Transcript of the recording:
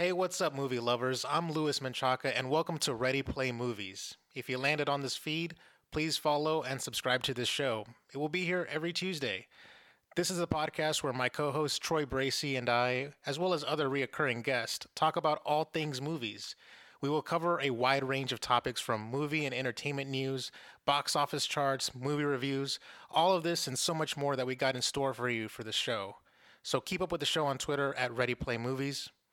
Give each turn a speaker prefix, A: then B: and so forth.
A: Hey, what's up, movie lovers? I'm Louis Menchaca, and welcome to Ready Play Movies. If you landed on this feed, please follow and subscribe to this show. It will be here every Tuesday. This is a podcast where my co host Troy Bracey and I, as well as other reoccurring guests, talk about all things movies. We will cover a wide range of topics from movie and entertainment news, box office charts, movie reviews, all of this and so much more that we got in store for you for the show. So keep up with the show on Twitter at Ready Play Movies,